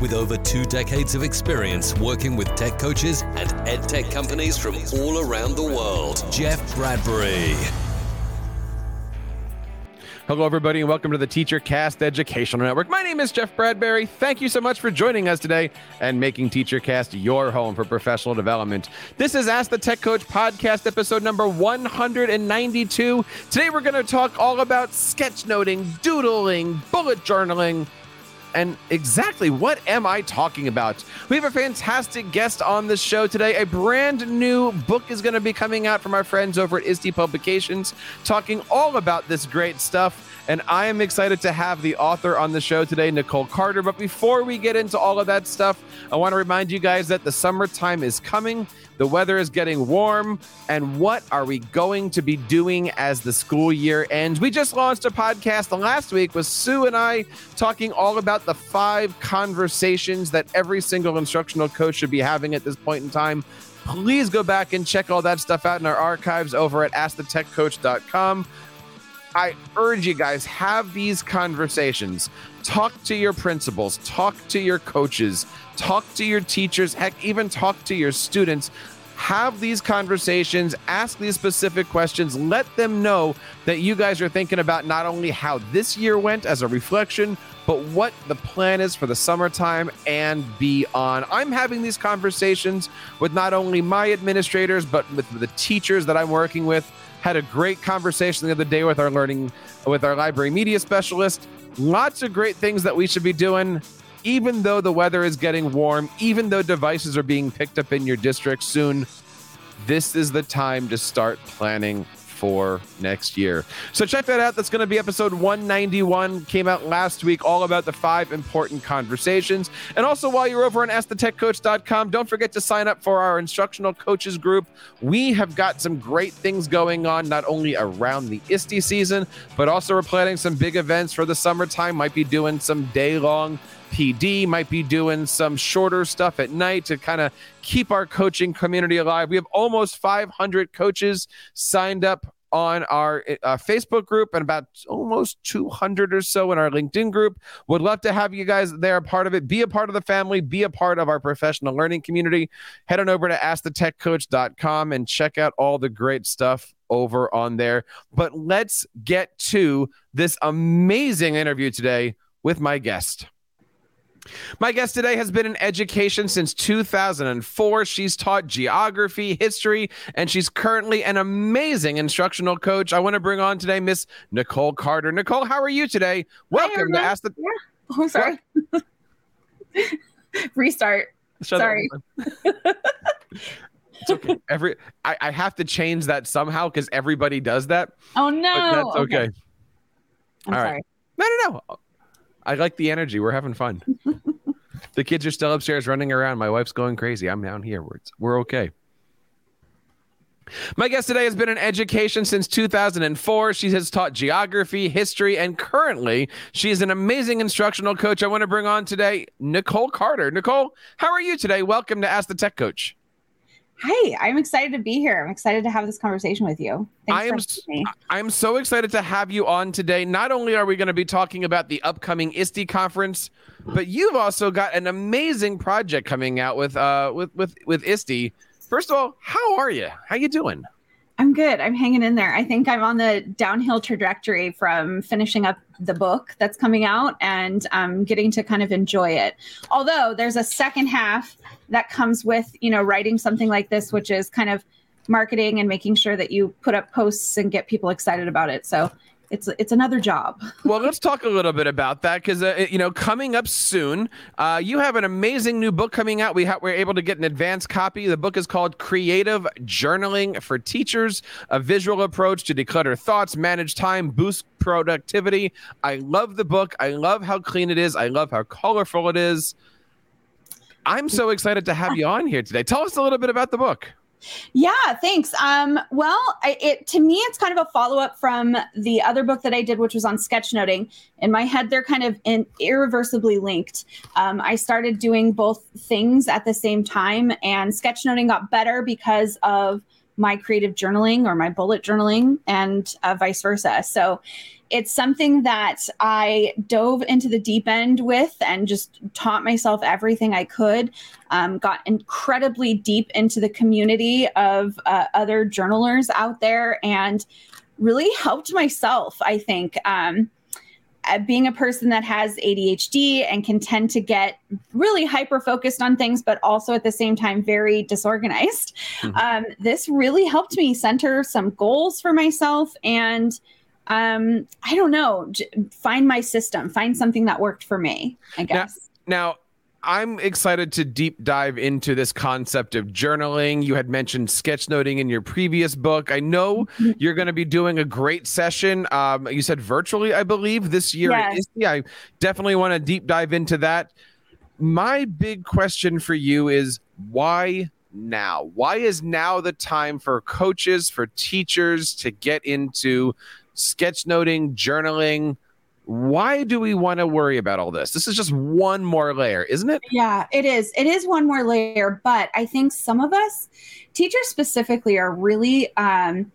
with over two decades of experience working with tech coaches and ed tech companies from all around the world, Jeff Bradbury. Hello, everybody, and welcome to the TeacherCast Educational Network. My name is Jeff Bradbury. Thank you so much for joining us today and making TeacherCast your home for professional development. This is Ask the Tech Coach podcast, episode number 192. Today, we're going to talk all about sketchnoting, doodling, bullet journaling, and exactly what am I talking about? We have a fantastic guest on the show today. A brand new book is going to be coming out from our friends over at ISTE Publications, talking all about this great stuff. And I am excited to have the author on the show today, Nicole Carter. But before we get into all of that stuff, I want to remind you guys that the summertime is coming. The weather is getting warm. And what are we going to be doing as the school year ends? We just launched a podcast last week with Sue and I talking all about the five conversations that every single instructional coach should be having at this point in time. Please go back and check all that stuff out in our archives over at askthetechcoach.com. I urge you guys have these conversations. Talk to your principals, talk to your coaches, talk to your teachers, heck, even talk to your students. Have these conversations, ask these specific questions, let them know that you guys are thinking about not only how this year went as a reflection, but what the plan is for the summertime and beyond. I'm having these conversations with not only my administrators, but with the teachers that I'm working with had a great conversation the other day with our learning with our library media specialist. Lots of great things that we should be doing even though the weather is getting warm even though devices are being picked up in your district soon. This is the time to start planning for next year. So check that out. That's going to be episode 191. Came out last week, all about the five important conversations. And also, while you're over on AskTheTechCoach.com, don't forget to sign up for our instructional coaches group. We have got some great things going on, not only around the ISTE season, but also we're planning some big events for the summertime. Might be doing some day long PD, might be doing some shorter stuff at night to kind of keep our coaching community alive. We have almost 500 coaches signed up on our uh, Facebook group and about almost 200 or so in our LinkedIn group. Would love to have you guys there, part of it. Be a part of the family, be a part of our professional learning community. Head on over to askthetechcoach.com and check out all the great stuff over on there. But let's get to this amazing interview today with my guest. My guest today has been in education since 2004. She's taught geography, history, and she's currently an amazing instructional coach. I want to bring on today Miss Nicole Carter. Nicole, how are you today? Welcome Hi, to Ask the. Yeah. Oh, sorry. Restart. Shut sorry. it's okay. Every I, I have to change that somehow because everybody does that. Oh no. But that's okay. okay. I'm All sorry. Right. No, no, no. I like the energy. We're having fun. the kids are still upstairs running around. My wife's going crazy. I'm down here. We're, we're okay. My guest today has been in education since 2004. She has taught geography, history, and currently she is an amazing instructional coach. I want to bring on today Nicole Carter. Nicole, how are you today? Welcome to Ask the Tech Coach. Hi, I'm excited to be here. I'm excited to have this conversation with you. Thanks I am I'm so excited to have you on today. Not only are we going to be talking about the upcoming ISTE conference, but you've also got an amazing project coming out with uh with with with ISTE. First of all, how are you? How you doing? I'm good. I'm hanging in there. I think I'm on the downhill trajectory from finishing up the book that's coming out and um, getting to kind of enjoy it. Although there's a second half that comes with, you know, writing something like this, which is kind of marketing and making sure that you put up posts and get people excited about it. So it's it's another job. well, let's talk a little bit about that because uh, you know coming up soon, uh, you have an amazing new book coming out. We ha- we're able to get an advanced copy. The book is called Creative Journaling for Teachers: A Visual Approach to Declutter Thoughts, Manage Time, Boost Productivity. I love the book. I love how clean it is. I love how colorful it is. I'm so excited to have you on here today. Tell us a little bit about the book. Yeah, thanks. Um, well, I, it to me, it's kind of a follow up from the other book that I did, which was on sketchnoting. In my head, they're kind of in, irreversibly linked. Um, I started doing both things at the same time, and sketchnoting got better because of my creative journaling or my bullet journaling, and uh, vice versa. So it's something that I dove into the deep end with and just taught myself everything I could. Um, got incredibly deep into the community of uh, other journalers out there and really helped myself, I think. Um, uh, being a person that has ADHD and can tend to get really hyper focused on things, but also at the same time very disorganized, mm-hmm. um, this really helped me center some goals for myself and um, I don't know, j- find my system, find something that worked for me, I guess. Now, now, I'm excited to deep dive into this concept of journaling. You had mentioned sketchnoting in your previous book. I know mm-hmm. you're going to be doing a great session. Um, you said virtually, I believe, this year. Yes. Yeah, I definitely want to deep dive into that. My big question for you is why now? Why is now the time for coaches, for teachers to get into sketchnoting, journaling. Why do we want to worry about all this? This is just one more layer, isn't it? Yeah, it is. It is one more layer, but I think some of us, teachers specifically, are really um,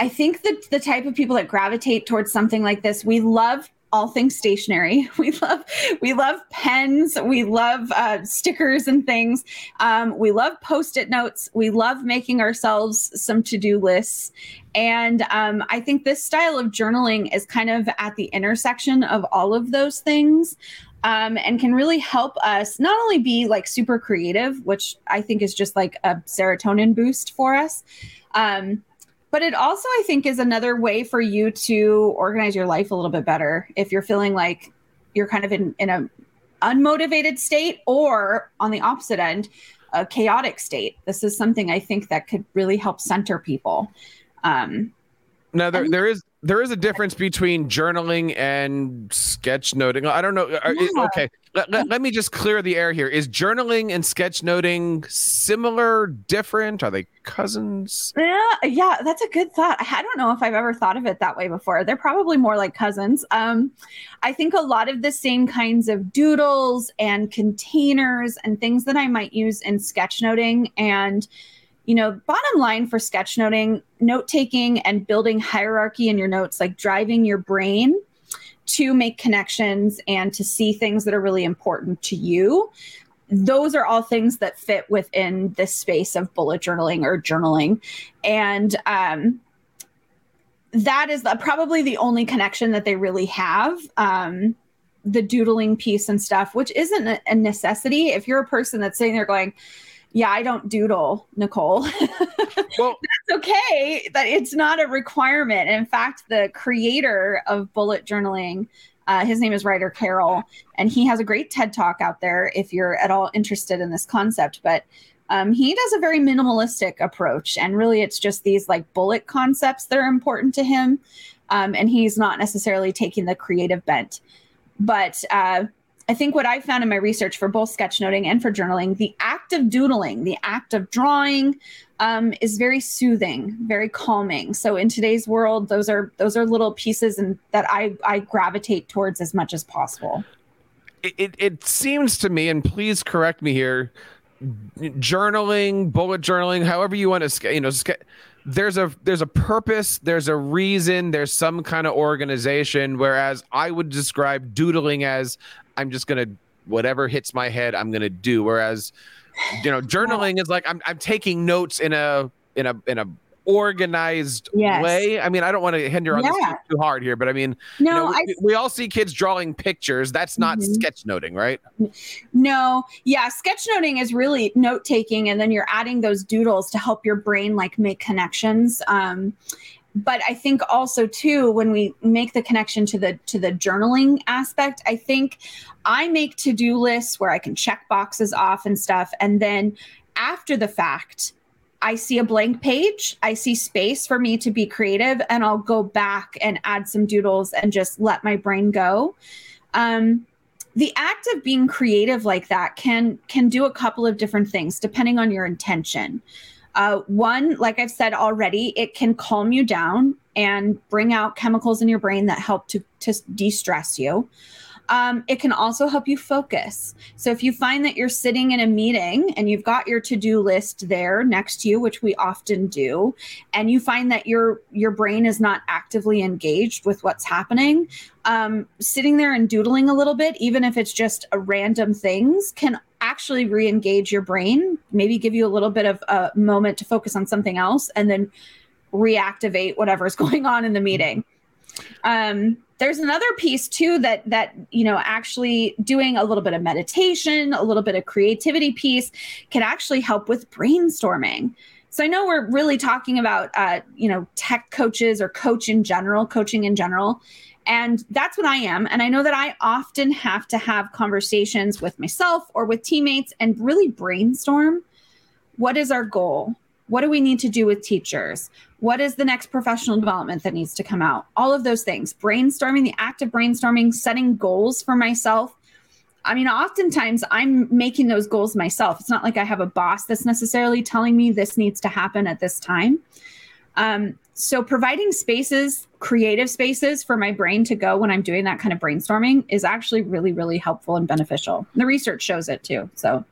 I think that the type of people that gravitate towards something like this, we love all things stationery. We love we love pens. We love uh, stickers and things. Um, we love post-it notes. We love making ourselves some to-do lists. And um, I think this style of journaling is kind of at the intersection of all of those things. Um, and can really help us not only be like super creative, which I think is just like a serotonin boost for us, um, but it also, I think, is another way for you to organize your life a little bit better if you're feeling like you're kind of in, in a unmotivated state or on the opposite end, a chaotic state. This is something I think that could really help center people. Um, now there, there is there is a difference between journaling and sketchnoting. I don't know. Yeah. Okay, let, let, let, me just clear the air here. Is journaling and sketchnoting similar, different? Are they cousins? Yeah, yeah, that's a good thought. I don't know if I've ever thought of it that way before. They're probably more like cousins. Um, I think a lot of the same kinds of doodles and containers and things that I might use in sketchnoting and you know, bottom line for sketchnoting, note taking and building hierarchy in your notes, like driving your brain to make connections and to see things that are really important to you. Those are all things that fit within this space of bullet journaling or journaling. And um, that is the, probably the only connection that they really have. Um, the doodling piece and stuff, which isn't a necessity. If you're a person that's sitting there going, yeah, I don't doodle, Nicole. Well, that's okay. That it's not a requirement. In fact, the creator of bullet journaling, uh, his name is Ryder Carroll, and he has a great TED talk out there if you're at all interested in this concept. But um, he does a very minimalistic approach, and really, it's just these like bullet concepts that are important to him. Um, and he's not necessarily taking the creative bent. But uh, I think what I found in my research for both sketchnoting and for journaling, the act of doodling, the act of drawing, um, is very soothing, very calming. So in today's world, those are those are little pieces and that I I gravitate towards as much as possible. It, it, it seems to me, and please correct me here, journaling, bullet journaling, however you want to, you know, there's a there's a purpose there's a reason there's some kind of organization whereas i would describe doodling as i'm just gonna whatever hits my head i'm gonna do whereas you know journaling is like i'm, I'm taking notes in a in a in a organized yes. way. I mean, I don't want to hinder on yeah. this too hard here, but I mean, no, you know, we, I, we, all see kids drawing pictures. That's not mm-hmm. sketchnoting, right? No, yeah, sketchnoting is really note taking, and then you're adding those doodles to help your brain like make connections. Um, but I think also too when we make the connection to the to the journaling aspect, I think I make to do lists where I can check boxes off and stuff, and then after the fact I see a blank page, I see space for me to be creative, and I'll go back and add some doodles and just let my brain go. Um, the act of being creative like that can can do a couple of different things depending on your intention. Uh, one, like I've said already, it can calm you down and bring out chemicals in your brain that help to to de-stress you. Um, it can also help you focus. So if you find that you're sitting in a meeting and you've got your to-do list there next to you, which we often do, and you find that your your brain is not actively engaged with what's happening, um, sitting there and doodling a little bit, even if it's just a random things, can actually re-engage your brain. Maybe give you a little bit of a moment to focus on something else, and then reactivate whatever's going on in the meeting. Um, there's another piece too that that you know actually doing a little bit of meditation a little bit of creativity piece can actually help with brainstorming so i know we're really talking about uh, you know tech coaches or coach in general coaching in general and that's what i am and i know that i often have to have conversations with myself or with teammates and really brainstorm what is our goal what do we need to do with teachers? What is the next professional development that needs to come out? All of those things. Brainstorming, the act of brainstorming, setting goals for myself. I mean, oftentimes I'm making those goals myself. It's not like I have a boss that's necessarily telling me this needs to happen at this time. Um, so, providing spaces, creative spaces for my brain to go when I'm doing that kind of brainstorming is actually really, really helpful and beneficial. The research shows it too. So,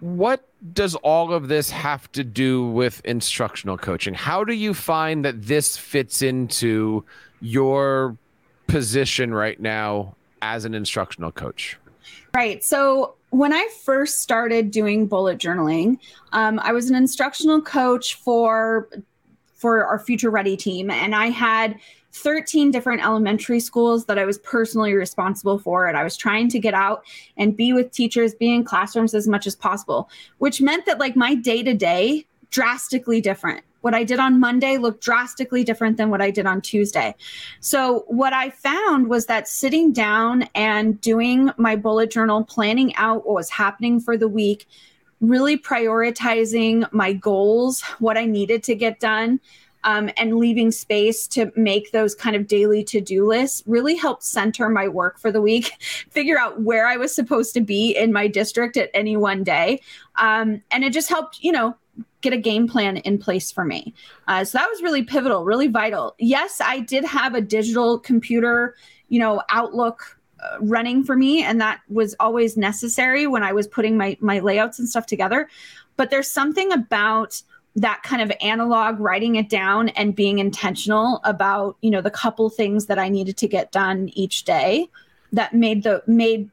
what does all of this have to do with instructional coaching? How do you find that this fits into your position right now as an instructional coach? Right. So, when I first started doing bullet journaling, um, I was an instructional coach for for our future ready team and i had 13 different elementary schools that I was personally responsible for. And I was trying to get out and be with teachers, be in classrooms as much as possible, which meant that like my day to day drastically different. What I did on Monday looked drastically different than what I did on Tuesday. So, what I found was that sitting down and doing my bullet journal, planning out what was happening for the week, really prioritizing my goals, what I needed to get done, um, and leaving space to make those kind of daily to do lists really helped center my work for the week, figure out where I was supposed to be in my district at any one day. Um, and it just helped, you know, get a game plan in place for me. Uh, so that was really pivotal, really vital. Yes, I did have a digital computer, you know, Outlook running for me and that was always necessary when I was putting my my layouts and stuff together. But there's something about that kind of analog writing it down and being intentional about you know the couple things that i needed to get done each day that made the made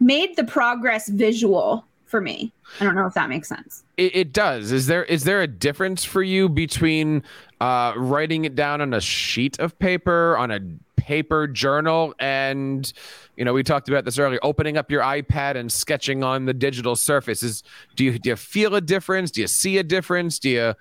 made the progress visual for me. I don't know if that makes sense. It, it does. Is there is there a difference for you between uh, writing it down on a sheet of paper on a paper journal. And you know we talked about this earlier opening up your ipad and sketching on the digital surface. Is do you do you feel a difference? Do you see a difference? Do you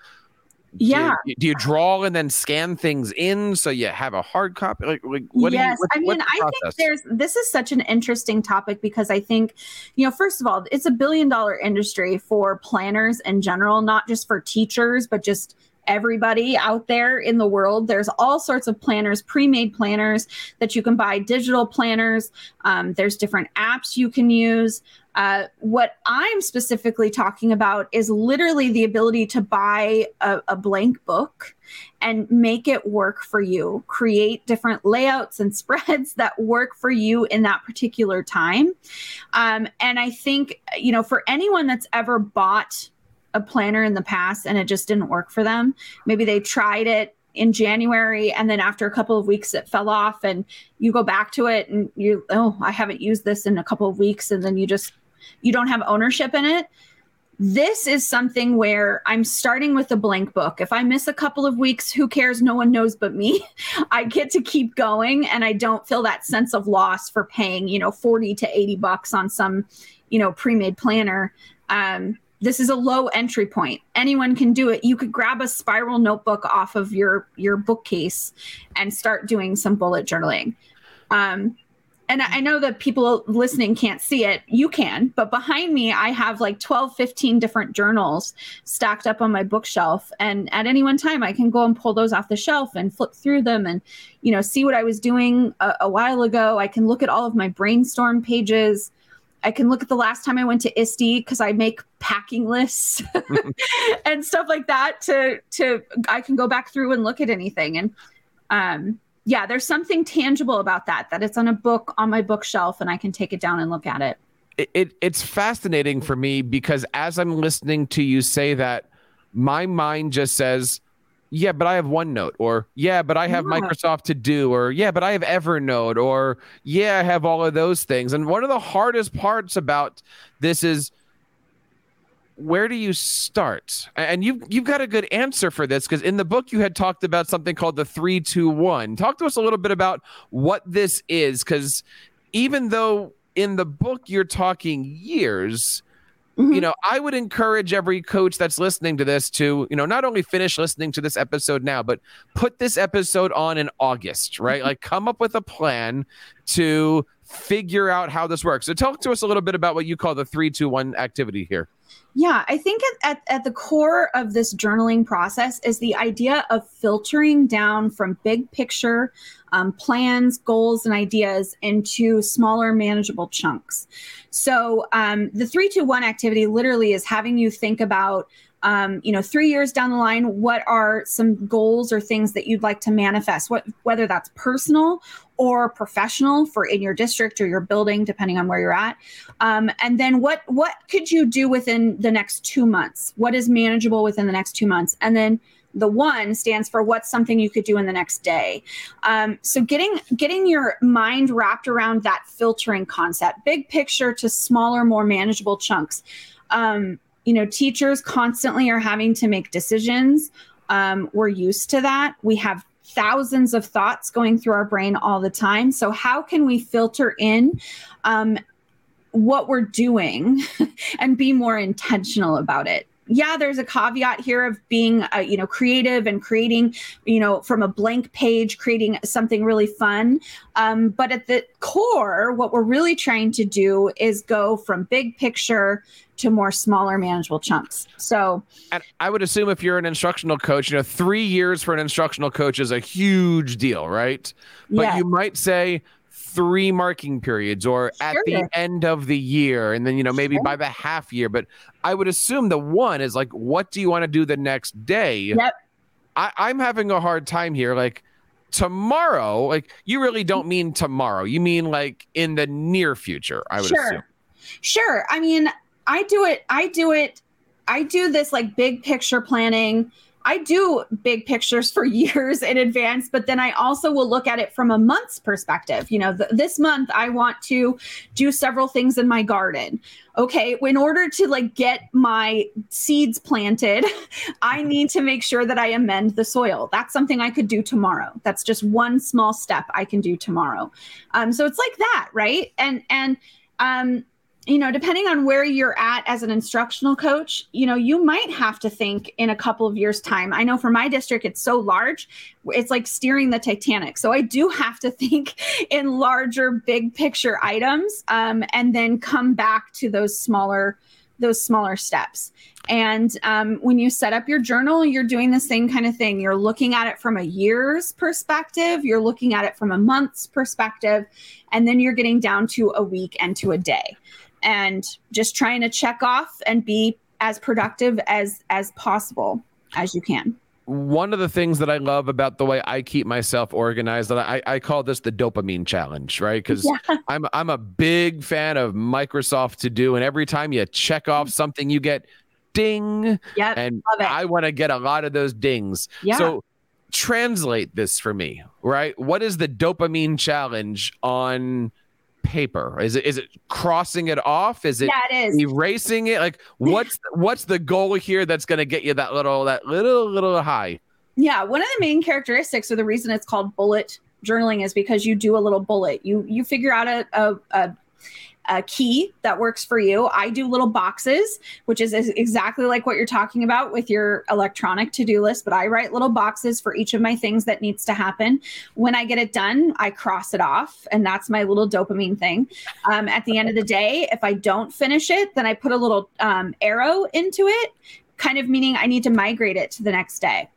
yeah do you, do you draw and then scan things in so you have a hard copy? Like, like what yes you, what, i mean i think there's this is such an interesting topic because i think you know first of all it's a billion dollar industry for planners in general not just for teachers but just everybody out there in the world. There's all sorts of planners, pre made planners that you can buy, digital planners. Um, there's different apps you can use. Uh, what I'm specifically talking about is literally the ability to buy a, a, blank book and make it work for you. Create different layouts and spreads that work for you in that particular time. Um, and I think, you know, for anyone that's ever bought a planner in the past and it just didn't work for them. Maybe they tried it in January and then after a couple of weeks it fell off and you go back to it and you oh I haven't used this in a couple of weeks and then you just you don't have ownership in it. This is something where I'm starting with a blank book. If I miss a couple of weeks, who cares? No one knows but me. I get to keep going and I don't feel that sense of loss for paying, you know, 40 to 80 bucks on some, you know, pre-made planner. Um, this is a low entry point anyone can do it you could grab a spiral notebook off of your your bookcase and start doing some bullet journaling um, and I know that people listening can't see it. You can, but behind me, I have like 12, 15 different journals stacked up on my bookshelf. And at any one time, I can go and pull those off the shelf and flip through them and, you know, see what I was doing a, a while ago. I can look at all of my brainstorm pages. I can look at the last time I went to ISTE because I make packing lists and stuff like that to to I can go back through and look at anything. And um yeah, there's something tangible about that, that it's on a book on my bookshelf and I can take it down and look at it. It, it it's fascinating for me because as I'm listening to you say that, my mind just says, yeah, but I have OneNote, or yeah, but I have yeah. Microsoft to do, or yeah, but I have Evernote, or yeah, I have all of those things. And one of the hardest parts about this is where do you start? And you've you've got a good answer for this because in the book you had talked about something called the three two one. Talk to us a little bit about what this is, because even though in the book you're talking years, Mm-hmm. You know, I would encourage every coach that's listening to this to, you know, not only finish listening to this episode now, but put this episode on in August, right? Mm-hmm. like come up with a plan to figure out how this works. So talk to us a little bit about what you call the three, two, one activity here. Yeah, I think at, at, at, the core of this journaling process is the idea of filtering down from big picture um, plans, goals, and ideas into smaller, manageable chunks. So um, the three, two, one activity literally is having you think about um, you know, three years down the line, what are some goals or things that you'd like to manifest? What whether that's personal or professional for in your district or your building, depending on where you're at. Um, and then what what could you do within the next two months? What is manageable within the next two months? And then the one stands for what's something you could do in the next day um, so getting getting your mind wrapped around that filtering concept big picture to smaller more manageable chunks um, you know, teachers constantly are having to make decisions. Um, we're used to that. We have thousands of thoughts going through our brain all the time. So, how can we filter in um, what we're doing and be more intentional about it? Yeah there's a caveat here of being uh, you know creative and creating you know from a blank page creating something really fun. Um, but at the core what we're really trying to do is go from big picture to more smaller manageable chunks. So and i would assume if you're an instructional coach you know three years for an instructional coach is a huge deal right? But you might say three marking periods or sure. at the end of the year and then you know maybe sure. by the half year but i would assume the one is like what do you want to do the next day yep I, i'm having a hard time here like tomorrow like you really mm-hmm. don't mean tomorrow you mean like in the near future i would sure. assume sure i mean i do it i do it i do this like big picture planning I do big pictures for years in advance, but then I also will look at it from a month's perspective. You know, th- this month I want to do several things in my garden. Okay, in order to like get my seeds planted, I need to make sure that I amend the soil. That's something I could do tomorrow. That's just one small step I can do tomorrow. Um, so it's like that, right? And and um, you know, depending on where you're at as an instructional coach, you know, you might have to think in a couple of years' time. I know for my district, it's so large, it's like steering the Titanic. So I do have to think in larger, big picture items, um, and then come back to those smaller, those smaller steps. And um, when you set up your journal, you're doing the same kind of thing. You're looking at it from a year's perspective, you're looking at it from a month's perspective, and then you're getting down to a week and to a day and just trying to check off and be as productive as as possible as you can one of the things that I love about the way I keep myself organized, that I, I call this the dopamine challenge, right? Because yeah. I'm I'm a big fan of Microsoft to do, and every time you check off mm-hmm. something, you get ding. Yeah, and I want to get a lot of those dings. Yeah. So translate this for me, right? What is the dopamine challenge on paper? Is it is it crossing it off? Is it yeah, it is. erasing it? Like what's what's the goal here that's going to get you that little that little little high? Yeah, one of the main characteristics or the reason it's called bullet journaling is because you do a little bullet. You you figure out a, a, a a key that works for you. I do little boxes, which is exactly like what you're talking about with your electronic to do list, but I write little boxes for each of my things that needs to happen. When I get it done, I cross it off, and that's my little dopamine thing. Um, at the end of the day, if I don't finish it, then I put a little um, arrow into it, kind of meaning I need to migrate it to the next day.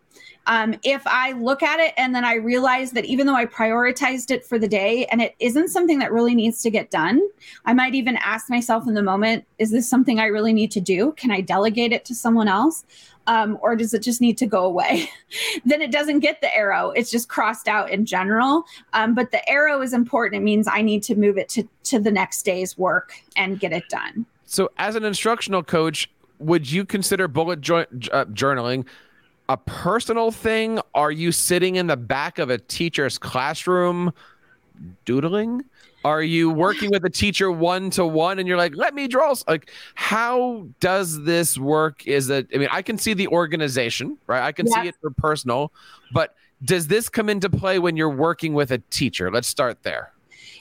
Um, if I look at it and then I realize that even though I prioritized it for the day and it isn't something that really needs to get done, I might even ask myself in the moment, is this something I really need to do? Can I delegate it to someone else? Um, or does it just need to go away? then it doesn't get the arrow. It's just crossed out in general. Um, but the arrow is important. It means I need to move it to, to the next day's work and get it done. So, as an instructional coach, would you consider bullet jo- uh, journaling a personal thing? Are you sitting in the back of a teacher's classroom doodling? Are you working with a teacher one to one and you're like, let me draw? Like, how does this work? Is that, I mean, I can see the organization, right? I can yeah. see it for personal, but does this come into play when you're working with a teacher? Let's start there.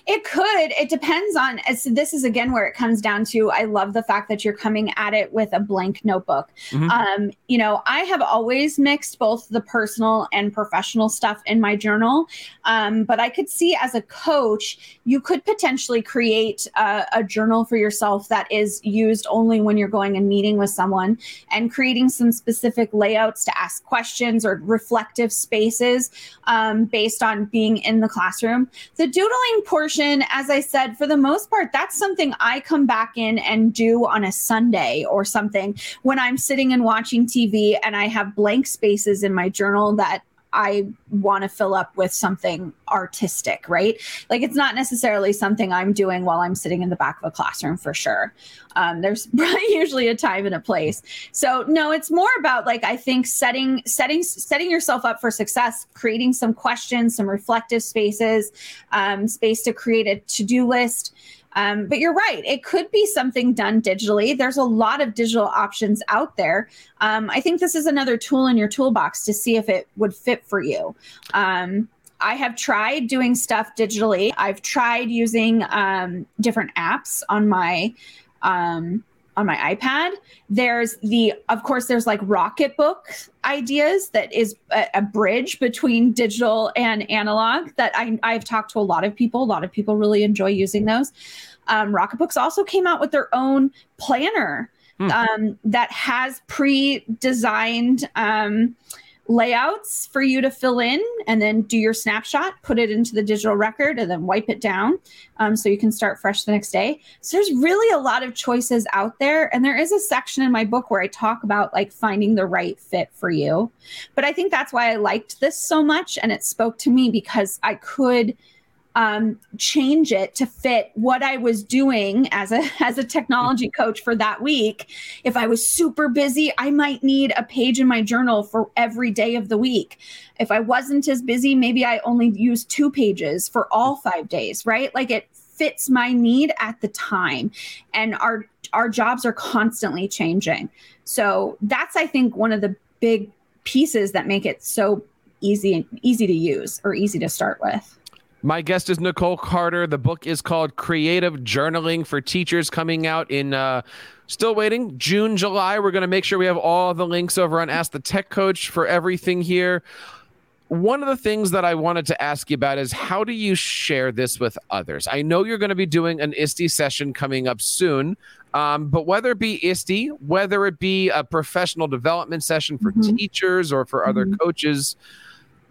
It could. It depends on. So this is again where it comes down to. I love the fact that you're coming at it with a blank notebook. Mm-hmm. Um, you know, I have always mixed both the personal and professional stuff in my journal. Um, but I could see as a coach, you could potentially create a, a journal for yourself that is used only when you're going and meeting with someone, and creating some specific layouts to ask questions or reflective spaces um, based on being in the classroom. The doodling portion as I said, for the most part, that's something I come back in and do on a Sunday or something when I'm sitting and watching TV and I have blank spaces in my journal that I want to fill up with something artistic, right? Like it's not necessarily something I'm doing while I'm sitting in the back of a classroom for sure. Um, there's usually a time and a place. So no, it's more about like I think setting setting setting yourself up for success, creating some questions, some reflective spaces, um, space to create a to do list. Um, but you're right. It could be something done digitally. There's a lot of digital options out there. Um, I think this is another tool in your toolbox to see if it would fit for you. Um, I have tried doing stuff digitally. I've tried using um, different apps on my um, on my iPad. There's the, of course, there's like Rocketbook ideas that is a, a, bridge between digital and analog that I, I've talked to a lot of people. A lot of people really enjoy using those. Um, Rocketbooks also came out with their own planner hmm. um, that has pre designed. Um, layouts for you to fill in and then do your snapshot, put it into the digital record, and then wipe it down um, so you can start fresh the next day. So there's really a lot of choices out there. And there is a section in my book where I talk about like finding the right fit for you. But I think that's why I liked this so much. And it spoke to me because I could um, change it to fit what I was doing as a as a technology coach for that week. If I was super busy, I might need a page in my journal for every day of the week. If I wasn't as busy, maybe I only use two pages for all five days, right? Like it fits my need at the time. And our our jobs are constantly changing. So that's I think one of the big pieces that make it so easy easy to use or easy to start with. My guest is Nicole Carter. The book is called Creative Journaling for Teachers, coming out in uh, still waiting June, July. We're going to make sure we have all the links over on Ask the Tech Coach for everything here. One of the things that I wanted to ask you about is how do you share this with others? I know you're going to be doing an ISTE session coming up soon, um, but whether it be ISTE, whether it be a professional development session for mm-hmm. teachers or for other mm-hmm. coaches,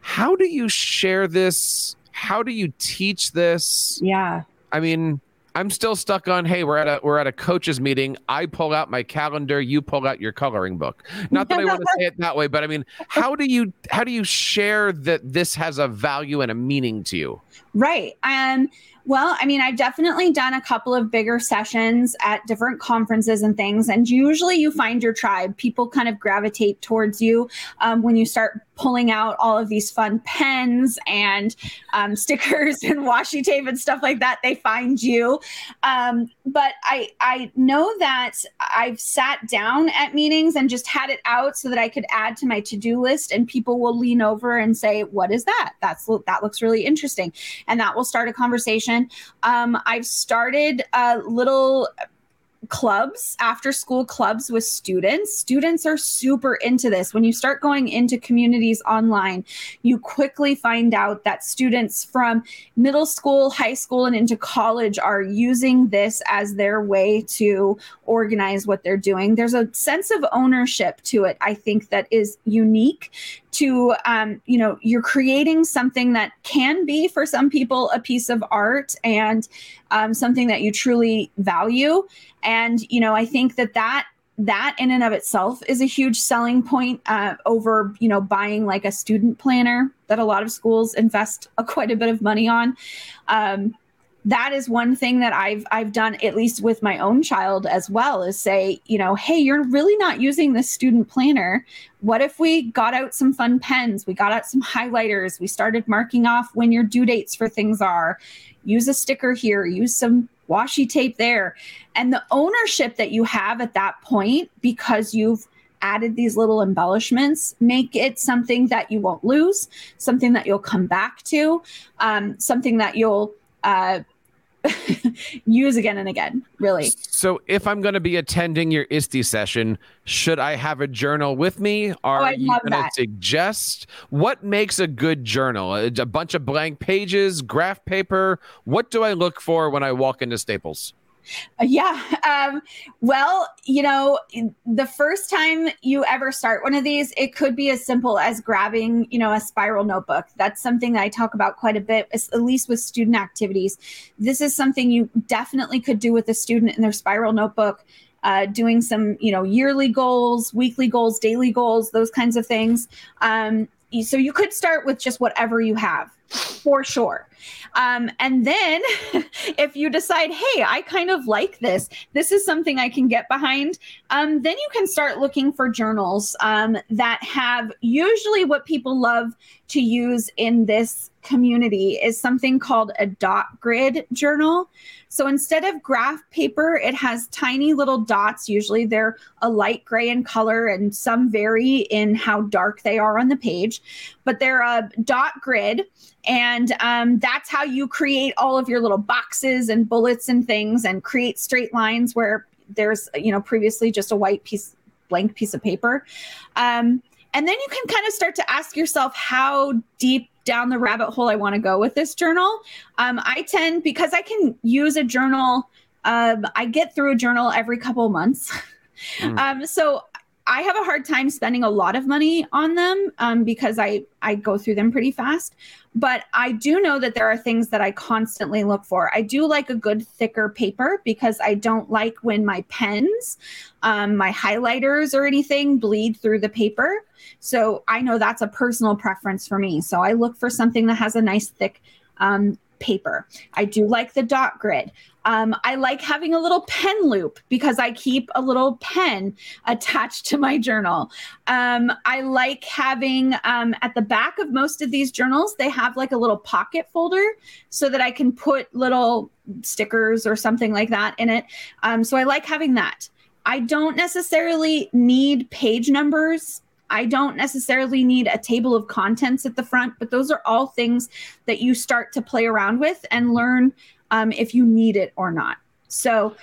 how do you share this how do you teach this? Yeah. I mean, I'm still stuck on hey, we're at a we're at a coaches meeting. I pull out my calendar, you pull out your coloring book. Not that I want to say it that way, but I mean, how do you how do you share that this has a value and a meaning to you? Right. Um well, I mean, I've definitely done a couple of bigger sessions at different conferences and things. And usually you find your tribe. People kind of gravitate towards you um, when you start pulling out all of these fun pens and um, stickers and washi tape and stuff like that. They find you. Um, but I, I know that I've sat down at meetings and just had it out so that I could add to my to do list and people will lean over and say, What is that? That's, that looks really interesting. and that will start a conversation. Um, I've started a little clubs, after school clubs with students. Students are super into this. When you start going into communities online, you quickly find out that students from middle school, high school, and into college are using this as their way to organize what they're doing. There's a sense of ownership to it, I think, that is unique to um, you know you're creating something that can be for some people a piece of art and um, something that you truly value. And you know i think that that that in and of itself is a huge selling point uh, over you know buying like a student planner that a lot of schools invest a, quite a bit of money on. Um, that is one thing that I've I've done at least with my own child as well is say, you know, hey, you're really not using this student planner. What if we got out some fun pens? We got out some highlighters. We started marking off when your due dates for things are. Use a sticker here, use some washi tape there. And the ownership that you have at that point because you've added these little embellishments make it something that you won't lose something that you'll come back to um, something that you'll uh, use again and again, really. So, if I'm going to be attending your ISTE session, should I have a journal with me? Are oh, you going to suggest what makes a good journal? A, a bunch of blank pages, graph paper? What do I look for when I walk into Staples? Yeah. Um, well, you know, the first time you ever start one of these, it could be as simple as grabbing, you know, a spiral notebook. That's something that I talk about quite a bit, at least with student activities. This is something you definitely could do with a student in their spiral notebook. Uh, doing some, you know, yearly goals, weekly goals, daily goals, those kinds of things. Um, so you could start with just whatever you have for sure. Um, and then if you decide, hey, I kind of like this, this is something I can get behind, um, then you can start looking for journals um, that have usually what people love to use in this community is something called a dot grid journal. So instead of graph paper, it has tiny little dots. Usually they're a light gray in color and some vary in how dark they are on the page, but they're a dot grid. And um, that's how you create all of your little boxes and bullets and things and create straight lines where there's, you know, previously just a white piece, blank piece of paper. Um, and then you can kind of start to ask yourself how deep down the rabbit hole I want to go with this journal. Um, I tend, because I can use a journal, um, I get through a journal every couple months. Mm. Um, so I have a hard time spending a lot of money on them um, because I I go through them pretty fast. But I do know that there are things that I constantly look for. I do like a good thicker paper because I don't like when my pens, um, my highlighters, or anything bleed through the paper. So I know that's a personal preference for me. So I look for something that has a nice thick um, paper. I do like the dot grid. Um, I like having a little pen loop because I keep a little pen attached to my journal. Um, I like having um, at the back of most of these journals, they have like a little pocket folder so that I can put little stickers or something like that in it. Um, so I like having that. I don't necessarily need page numbers I don't necessarily need a table of contents at the front, but those are all things that you start to play around with and learn um, if you need it or not. So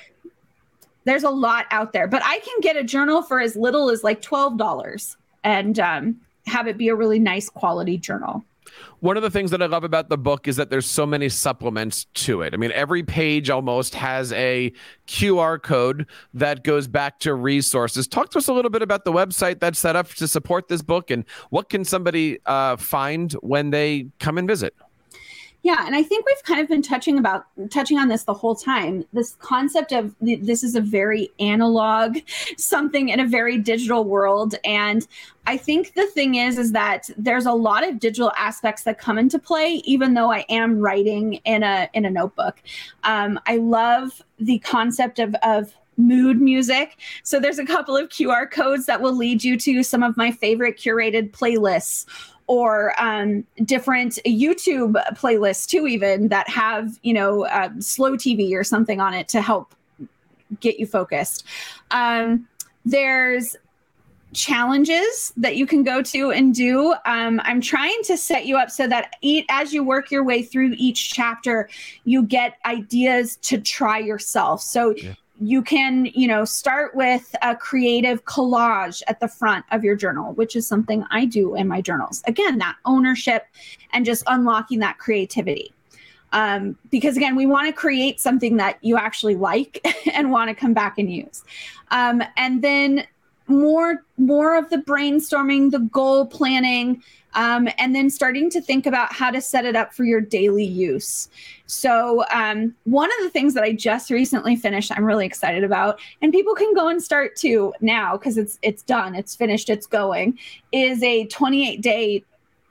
there's a lot out there, but I can get a journal for as little as like $12 and um, have it be a really nice quality journal. One of the things that I love about the book is that there's so many supplements to it. I mean, every page almost has a QR code that goes back to resources. Talk to us a little bit about the website that's set up to support this book and what can somebody uh, find when they come and visit. Yeah, and I think we've kind of been touching about touching on this the whole time. This concept of this is a very analog something in a very digital world and I think the thing is is that there's a lot of digital aspects that come into play even though I am writing in a in a notebook. Um, I love the concept of of mood music. So there's a couple of QR codes that will lead you to some of my favorite curated playlists or um, different YouTube playlists too, even that have you know uh, slow TV or something on it to help get you focused. Um, there's challenges that you can go to and do. Um, I'm trying to set you up so that eat, as you work your way through each chapter, you get ideas to try yourself. So yeah. You can, you know, start with a creative collage at the front of your journal, which is something I do in my journals. Again, that ownership and just unlocking that creativity. Um, because again, we want to create something that you actually like and want to come back and use. Um, and then more more of the brainstorming the goal planning um, and then starting to think about how to set it up for your daily use so um, one of the things that i just recently finished i'm really excited about and people can go and start to now because it's it's done it's finished it's going is a 28 day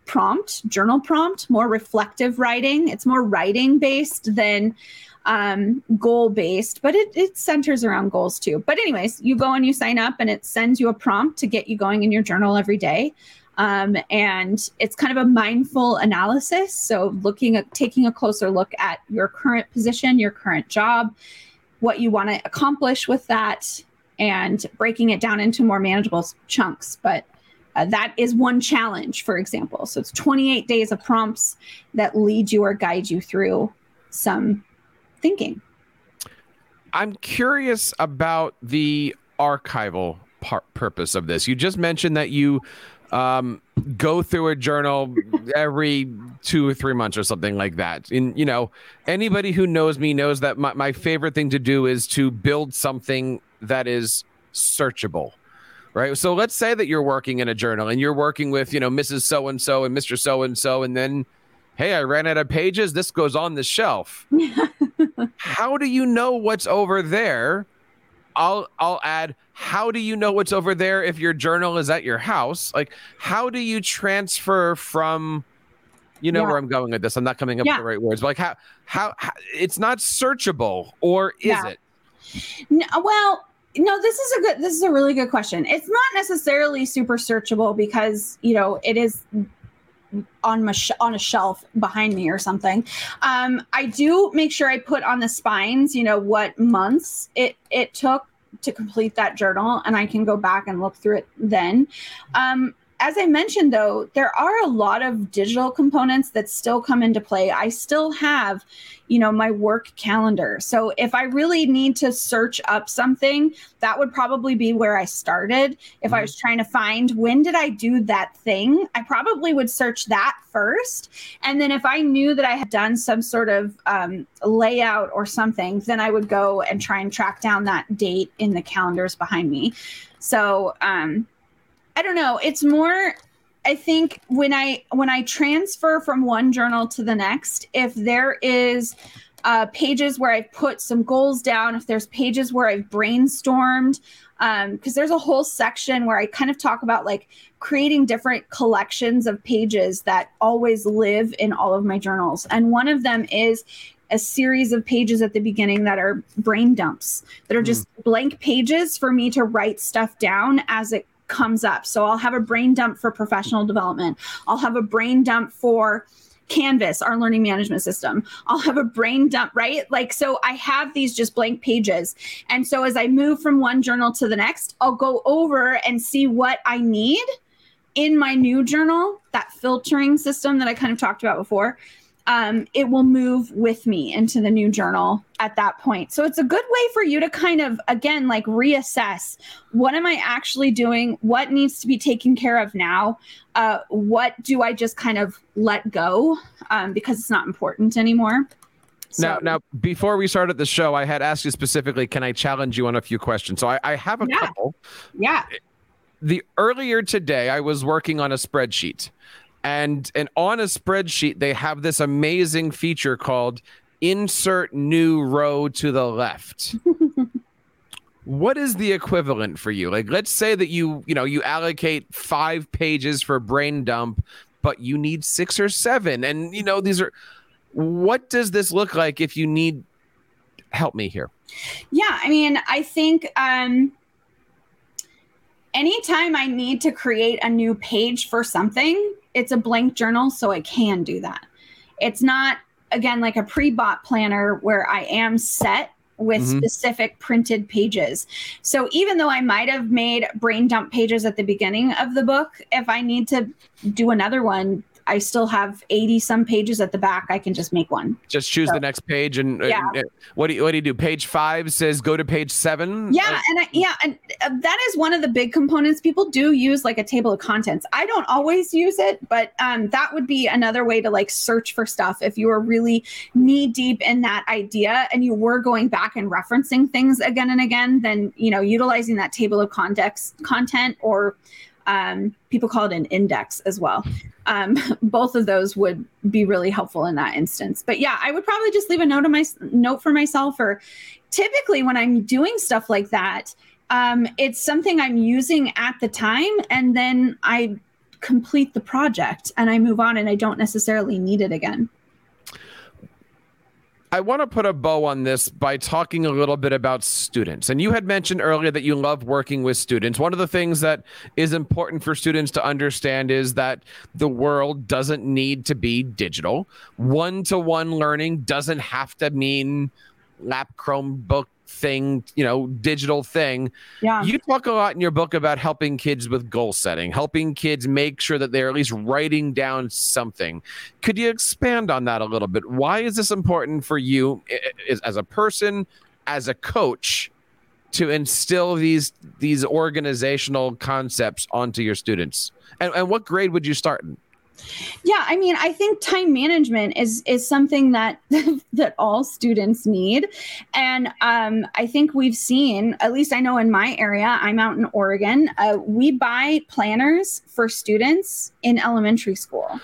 prompt journal prompt more reflective writing it's more writing based than um, goal based, but it, it centers around goals too. But, anyways, you go and you sign up, and it sends you a prompt to get you going in your journal every day. Um, and it's kind of a mindful analysis. So, looking at taking a closer look at your current position, your current job, what you want to accomplish with that, and breaking it down into more manageable chunks. But uh, that is one challenge, for example. So, it's 28 days of prompts that lead you or guide you through some thinking. I'm curious about the archival purpose of this. You just mentioned that you um, go through a journal every two or three months or something like that. And, you know, anybody who knows me knows that my, my favorite thing to do is to build something that is searchable right so let's say that you're working in a journal and you're working with you know mrs so and so and mr so and so and then hey i ran out of pages this goes on the shelf how do you know what's over there? I'll I'll add how do you know what's over there if your journal is at your house? Like how do you transfer from you know yeah. where I'm going with this. I'm not coming up yeah. with the right words. But like how, how, how it's not searchable or is yeah. it? No, well, no, this is a good this is a really good question. It's not necessarily super searchable because, you know, it is on my sh- on a shelf behind me or something. Um, I do make sure I put on the spines, you know, what months it it took to complete that journal, and I can go back and look through it then. Um, as I mentioned, though, there are a lot of digital components that still come into play. I still have, you know, my work calendar. So if I really need to search up something, that would probably be where I started. If mm-hmm. I was trying to find when did I do that thing, I probably would search that first. And then if I knew that I had done some sort of um, layout or something, then I would go and try and track down that date in the calendars behind me. So, um, I don't know. It's more I think when I when I transfer from one journal to the next, if there is uh, pages where I've put some goals down, if there's pages where I've brainstormed, because um, there's a whole section where I kind of talk about like creating different collections of pages that always live in all of my journals. And one of them is a series of pages at the beginning that are brain dumps that are just mm. blank pages for me to write stuff down as it comes up. So I'll have a brain dump for professional development. I'll have a brain dump for Canvas, our learning management system. I'll have a brain dump, right? Like, so I have these just blank pages. And so as I move from one journal to the next, I'll go over and see what I need in my new journal, that filtering system that I kind of talked about before um, it will move with me into the new journal at that point. So it's a good way for you to kind of, again, like reassess what am I actually doing? What needs to be taken care of now? Uh, what do I just kind of let go um, because it's not important anymore? So. Now, now, before we started the show, I had asked you specifically, can I challenge you on a few questions? So I, I have a yeah. couple. Yeah. The earlier today, I was working on a spreadsheet and and on a spreadsheet they have this amazing feature called insert new row to the left. What is the equivalent for you? Like let's say that you you know you allocate five pages for brain dump but you need six or seven. And you know these are what does this look like if you need help me here? Yeah i mean i think um anytime i need to create a new page for something it's a blank journal, so I can do that. It's not again like a pre-bought planner where I am set with mm-hmm. specific printed pages. So even though I might have made brain dump pages at the beginning of the book, if I need to do another one, I still have 80 some pages at the back. I can just make one. Just choose so, the next page. And, yeah. Uh, what do you, what do you do? Page five says go to page seven. Yeah. Uh, and I, yeah. And uh, that is one of the big components. People do use like a table of contents. I don't always use it, but um, that would be another way to like search for stuff. If you are really knee deep in that idea and you were going back and referencing things again and again, then, you know, utilizing that table of context content or um, people call it an index as well. Um, both of those would be really helpful in that instance. But yeah, I would probably just leave a note on my note for myself. Or typically when I'm doing stuff like that, um, it's something I'm using at the time, and then I complete the project and I move on, and I don't necessarily need it again. I want to put a bow on this by talking a little bit about students. And you had mentioned earlier that you love working with students. One of the things that is important for students to understand is that the world doesn't need to be digital. One to one learning doesn't have to mean lap Chromebook thing, you know, digital thing. Yeah. You talk a lot in your book about helping kids with goal setting, helping kids make sure that they're at least writing down something. Could you expand on that a little bit? Why is this important for you as a person, as a coach? to instill these these organizational concepts onto your students and, and what grade would you start in yeah, I mean, I think time management is is something that that all students need, and um, I think we've seen, at least I know in my area, I'm out in Oregon, uh, we buy planners for students in elementary school.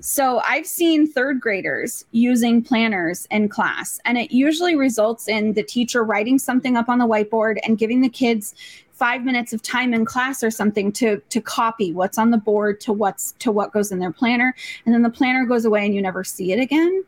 So I've seen third graders using planners in class, and it usually results in the teacher writing something up on the whiteboard and giving the kids five minutes of time in class or something to to copy what's on the board to what's to what goes in their planner. And then the planner goes away and you never see it again.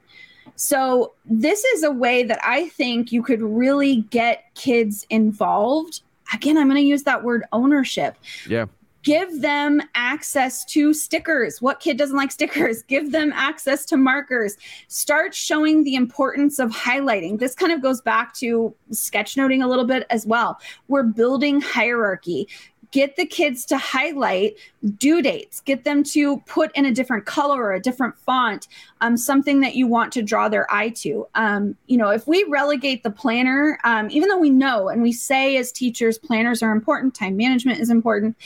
So this is a way that i think you could really get kids involved. Again i'm going to use that word ownership. Yeah give them access to stickers. What kid doesn't like stickers? Give them access to markers. Start showing the importance of highlighting. This kind of goes back to sketchnoting a little bit as well. We're building hierarchy get the kids to highlight due dates get them to put in a different color or a different font um, something that you want to draw their eye to um, you know if we relegate the planner um, even though we know and we say as teachers planners are important time management is important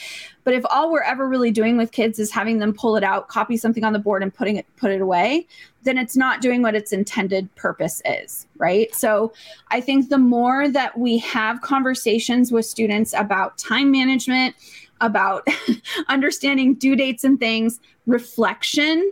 but if all we're ever really doing with kids is having them pull it out copy something on the board and putting it put it away then it's not doing what its intended purpose is, right? So I think the more that we have conversations with students about time management, about understanding due dates and things, reflection,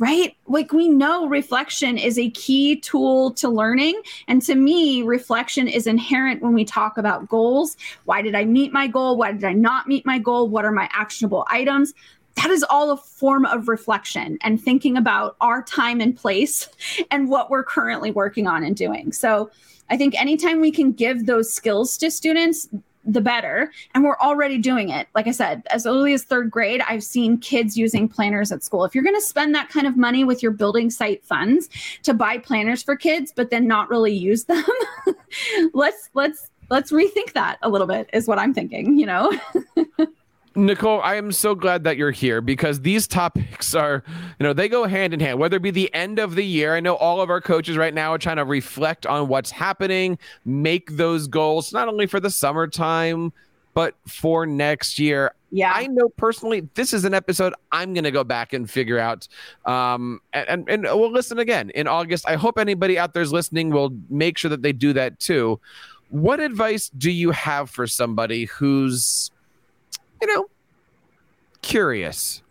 right? Like we know reflection is a key tool to learning. And to me, reflection is inherent when we talk about goals. Why did I meet my goal? Why did I not meet my goal? What are my actionable items? that is all a form of reflection and thinking about our time and place and what we're currently working on and doing. So I think anytime we can give those skills to students, the better. And we're already doing it. Like I said, as early as third grade, I've seen kids using planners at school. If you're going to spend that kind of money with your building site funds to buy planners for kids, but then not really use them, let's let's let's rethink that a little bit is what I'm thinking, you know. Nichole, I am so glad that you're here because these topics are, you know, they go hand in hand. Whether it be the end of the year, I know all of our coaches right now are trying to reflect on what's happening, make those goals, not only for the summertime, but for next year. Yeah. I know personally, this is an episode I'm going to go back and figure out. Um, and, and, and we'll listen again in August. I hope anybody out there's listening will make sure that they do that too. What advice do you have for somebody who's you know, curious.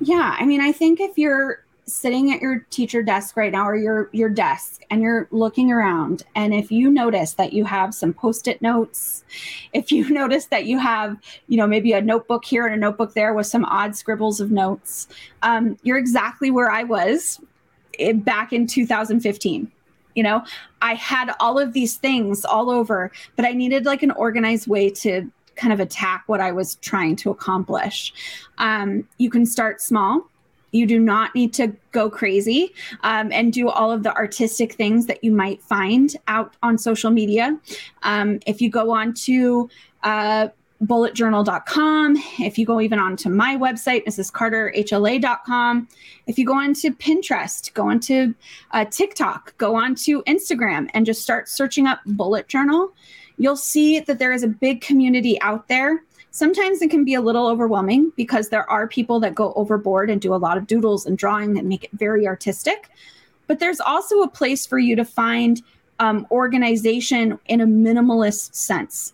Yeah, I mean, I think if you're sitting at your teacher desk right now or your your desk and you're looking around and if you notice that you have some post-it notes if you notice that you have you know maybe a notebook here and a notebook there with some odd scribbles of notes um, you're exactly where i was eh, back in 2015 you know i had all of these things all over but i needed like an organized way to kind of attack what I was trying to accomplish. Um, you can start small. You do not need to go crazy um, and do all of the artistic things that you might find out on social media. Um, if you go on to uh, bulletjournal.com, if you go even on to my website, Mrs. mrscarterhla.com, if you go on to Pinterest, go onto uh, TikTok, go on to Instagram, and just start searching up bullet journal, you'll see that there is a big community out there. Sometimes it can be a little overwhelming because there are people that go overboard and do a lot of doodles and drawing and make it very artistic. But there's also a place for you to find um, organization in a minimalist sense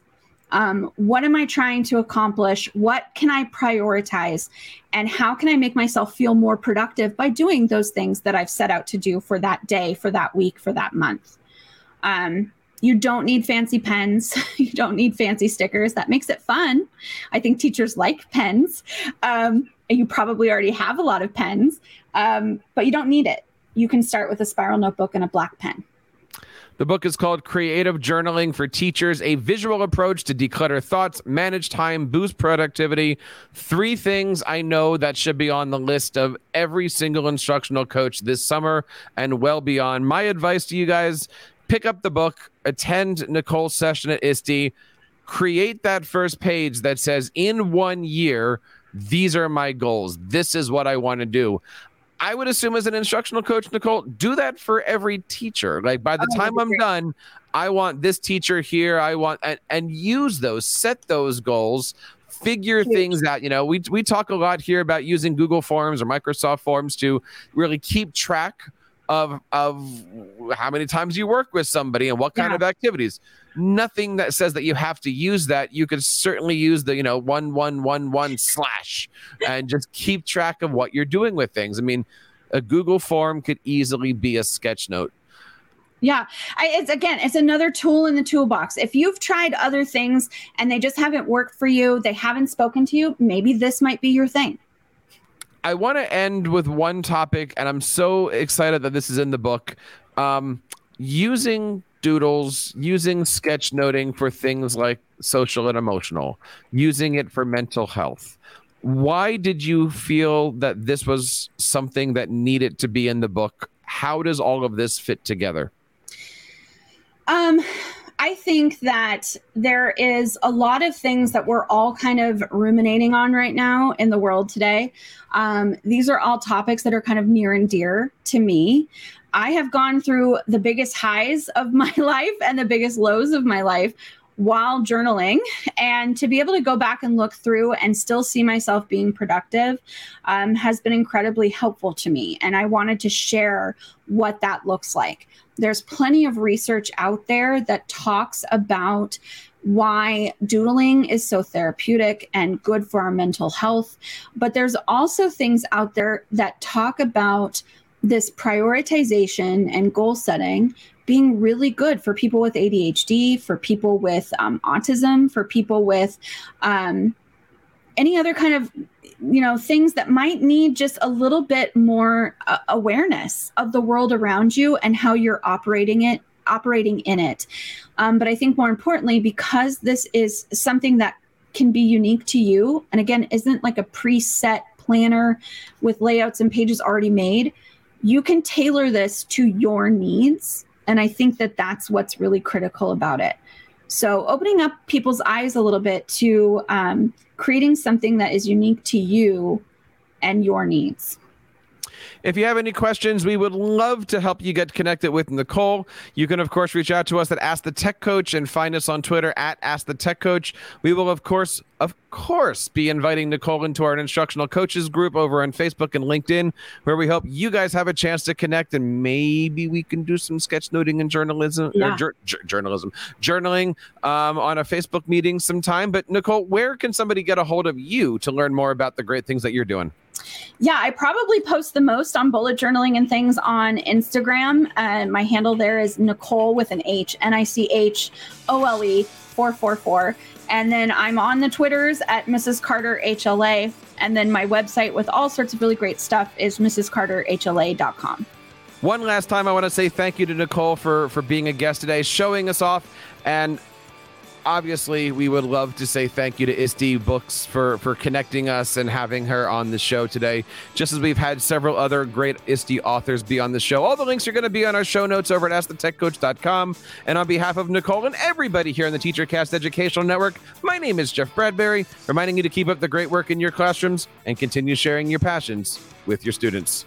um, what am I trying to accomplish? What can I prioritize? And how can I make myself feel more productive by doing those things that I've set out to do for that day, for that week, for that month? Um, you don't need fancy pens. you don't need fancy stickers. That makes it fun. I think teachers like pens. Um, you probably already have a lot of pens, um, but you don't need it. You can start with a spiral notebook and a black pen. The book is called Creative Journaling for Teachers A Visual Approach to Declutter Thoughts, Manage Time, Boost Productivity. Three things I know that should be on the list of every single instructional coach this summer and well beyond. My advice to you guys pick up the book, attend Nichole's session at ISTE, create that first page that says, in one year, these are my goals. This is what I want to do. I would assume as an instructional coach, Nichole, do that for every teacher. Like by the oh, time I'm done, I want this teacher here. I want and, and use those, set those goals, figure things out. You know, we we talk a lot here about using Google Forms or Microsoft Forms to really keep track of of how many times you work with somebody and what kind yeah. of activities nothing that says that you have to use that. You could certainly use the, you know, one, one, one, one slash and just keep track of what you're doing with things. I mean, a Google form could easily be a sketch note. Yeah, I, it's again, it's another tool in the toolbox. If you've tried other things and they just haven't worked for you, they haven't spoken to you, maybe this might be your thing. I want to end with one topic, and I'm so excited that this is in the book. Um, using doodles, using sketchnoting for things like social and emotional, using it for mental health. Why did you feel that this was something that needed to be in the book? How does all of this fit together? Um, I think that there is a lot of things that we're all kind of ruminating on right now in the world today. Um, these are all topics that are kind of near and dear to me. I have gone through the biggest highs of my life and the biggest lows of my life while journaling and to be able to go back and look through and still see myself being productive um, has been incredibly helpful to me. And i wanted to share what that looks like. There's plenty of research out there that talks about why doodling is so therapeutic and good for our mental health. But there's also things out there that talk about this prioritization and goal setting being really good for people with ADHD, for people with um, autism, for people with um, any other kind of you know things that might need just a little bit more uh, awareness of the world around you and how you're operating it operating in it um, but i think more importantly because this is something that can be unique to you and again isn't like a preset planner with layouts and pages already made you can tailor this to your needs. And I think that that's what's really critical about it. So, opening up people's eyes a little bit to um, creating something that is unique to you and your needs. If you have any questions, we would love to help you get connected with Nichole. You can, of course, reach out to us at Ask the Tech Coach and find us on Twitter at Ask the Tech Coach. We will, of course, of course, be inviting Nichole into our instructional coaches group over on Facebook and LinkedIn, where we hope you guys have a chance to connect and maybe we can do some sketchnoting and journalism, yeah. or journalism, journaling um, on a Facebook meeting sometime. But Nichole, where can somebody get a hold of you to learn more about the great things that you're doing? Yeah, I probably post the most on bullet journaling and things on Instagram. And my handle there is Nicole with an H, N I C H O L E 444. And then I'm on the Twitters at Mrs. Carter HLA. And then my website with all sorts of really great stuff is MrsCarterHLA.com. One last time, I want to say thank you to Nichole for for being a guest today, showing us off, and obviously, we would love to say thank you to ISTE Books for for connecting us and having her on the show today. Just as we've had several other great ISTE authors be on the show. All the links are going to be on our show notes over at AskTheTechCoach.com. And on behalf of Nichole and everybody here in the TeacherCast Educational Network, my name is Jeff Bradbury, reminding you to keep up the great work in your classrooms and continue sharing your passions with your students.